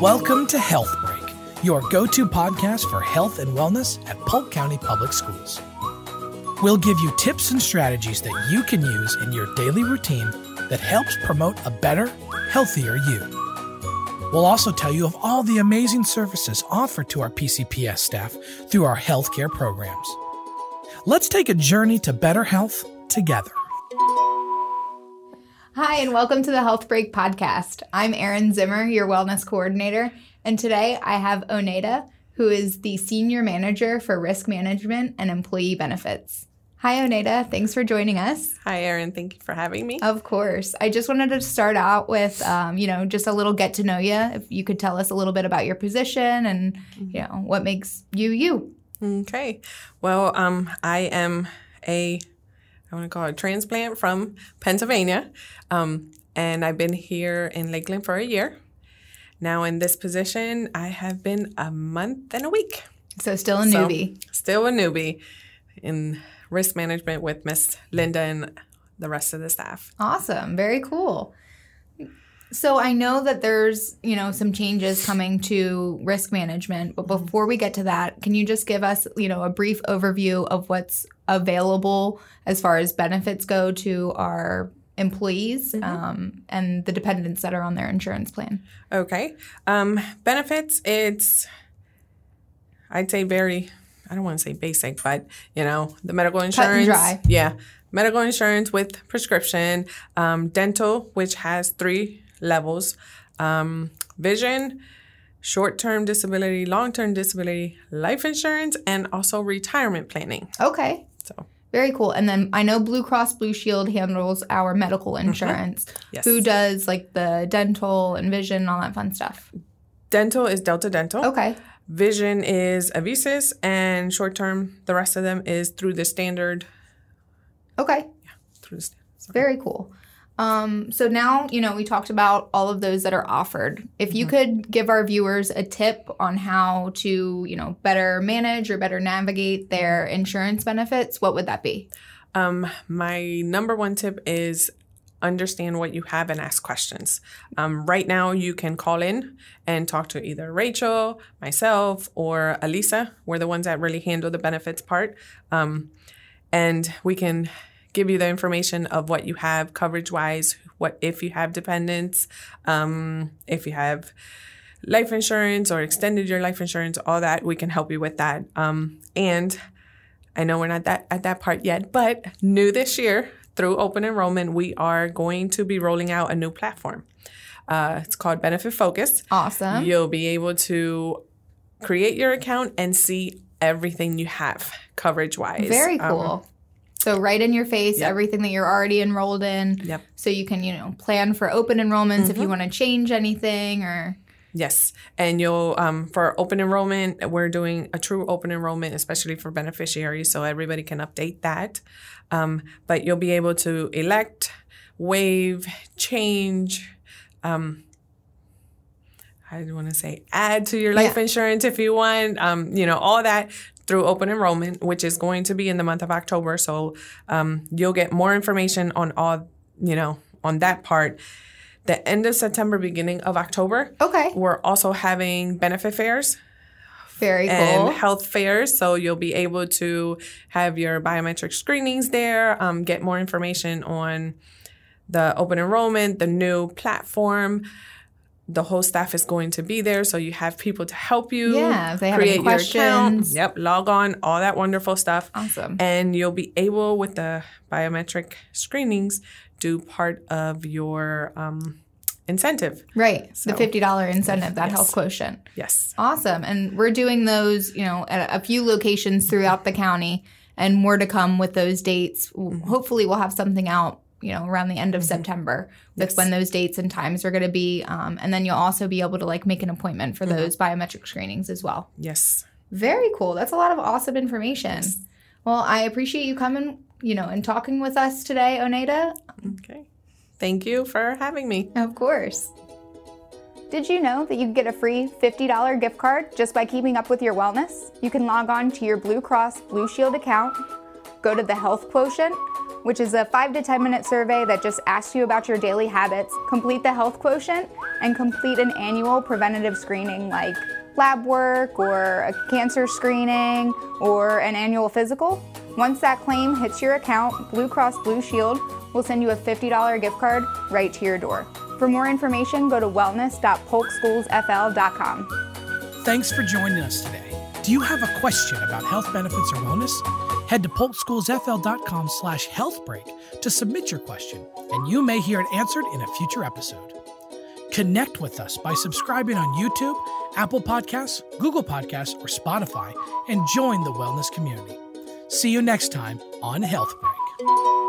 Welcome to Health Break, your go to podcast for health and wellness at Polk County Public Schools. We'll give you tips and strategies that you can use in your daily routine that helps promote a better, healthier you. We'll also tell you of all the amazing services offered to our PCPS staff through our healthcare programs. Let's take a journey to better health together. Hi, and welcome to the Health Break podcast. I'm Erin Zimmer, your wellness coordinator, and today I have Oneida, who is the senior manager for risk management and employee benefits. Hi, Oneida. Thanks for joining us. Hi, Erin. Thank you for having me. Of course. I just wanted to start out with, um, you know, just a little get to know you. If you could tell us a little bit about your position and, you know, what makes you you. Okay. Well, um, I am a, I want to call it transplant from Pennsylvania. Um, and I've been here in Lakeland for a year. Now, in this position, I have been a month and a week. So, still a newbie. So, still a newbie in risk management with Miss Linda and the rest of the staff. Awesome. Very cool. So I know that there's, you know, some changes coming to risk management, but Mm-hmm. before we get to that, can you just give us, you know, a brief overview of what's available as far as benefits go to our employees Mm-hmm. um, and the dependents that are on their insurance plan? Okay. Um, benefits, it's, I'd say very, I don't want to say basic, but, you know, the medical insurance. dry. Yeah. Medical insurance with prescription, um, dental, which has three levels, um, vision, short term disability, long term disability, life insurance, and also retirement planning. Okay. So, Very cool. And then I know Blue Cross Blue Shield handles our medical insurance. Mm-hmm. Yes. Who does like the dental and vision, and all that fun stuff? dental is Delta Dental. Okay. Vision is Avesis, and short term, the rest of them is through the standard. Okay. Yeah, Through the stand- sorry. Very cool. Um, so now, you know, we talked about all of those that are offered. If you could give our viewers a tip on how to, you know, better manage or better navigate their insurance benefits, what would that be? Um, my number one tip is understand what you have and ask questions. Um, right now, you can call in and talk to either Rachel, myself, or Alisa. We're the ones that really handle the benefits part. Um, and we can give you the information of what you have coverage wise, what if you have dependents, um, if you have life insurance or extended your life insurance, all that, we can help you with that. Um, and I know we're not that at that part yet, but new this year through open enrollment, we are going to be rolling out a new platform. Uh, it's called Benefit Focus. Awesome. You'll be able to create your account and see everything you have coverage wise. Very cool. So right in your face, Yep. everything that you're already enrolled in. Yep. Mm-hmm. So you can, you know, plan for open enrollments if you want to change anything or Yes, and you'll um, for open enrollment, we're doing a true open enrollment, especially for beneficiaries, so everybody can update that. Um, but you'll be able to elect, waive, change. Um, I want to say add to your life Yeah. insurance if you want. Um, you know all that through open enrollment, which is going to be in the month of October. So um, you'll get more information on all you know on that part. The end of September, beginning of October. Okay. We're also having benefit fairs Very cool. and health fairs. So you'll be able to have your biometric screenings there, um, get more information on the open enrollment, the new platform. The whole staff is going to be there, so you have people to help you. Yeah, if they have any create your account. Yep, log on, all that wonderful stuff. Awesome. And you'll be able, with the biometric screenings, do part of your um, incentive. right. So- the $50 incentive, that Yes. health quotient. Yes. Awesome. And we're doing those, you know, at a few locations throughout the county and more to come with those dates. Mm-hmm. Hopefully, we'll have something out, you know, around the end of September with Yes. when those dates and times are going to be. Um, and then you'll also be able to like make an appointment Mm-hmm. for those biometric screenings as well. Yes. Very cool. That's a lot of awesome information. Well, I appreciate you coming, you know, and talking with us today, Oneida. Okay. Thank you for having me. Of course. Did you know that you can get a free $50 gift card just by keeping up with your wellness? You can log on to your Blue Cross Blue Shield account, go to the health quotient, which is a five to 10 minute survey that just asks you about your daily habits, complete the health quotient, and complete an annual preventative screening like lab work or a cancer screening or an annual physical. Once that claim hits your account, Blue Cross Blue Shield will send you a $50 gift card right to your door. For more information, go to wellness.polkschoolsfl.com. Thanks for joining us today. Do you have a question about health benefits or wellness? Head to polkschoolsfl.com slash healthbreak to submit your question, and you may hear it answered in a future episode. Connect with us by subscribing on YouTube, Apple Podcasts, Google Podcasts, or Spotify, and join the wellness community. See you next time on Health Break.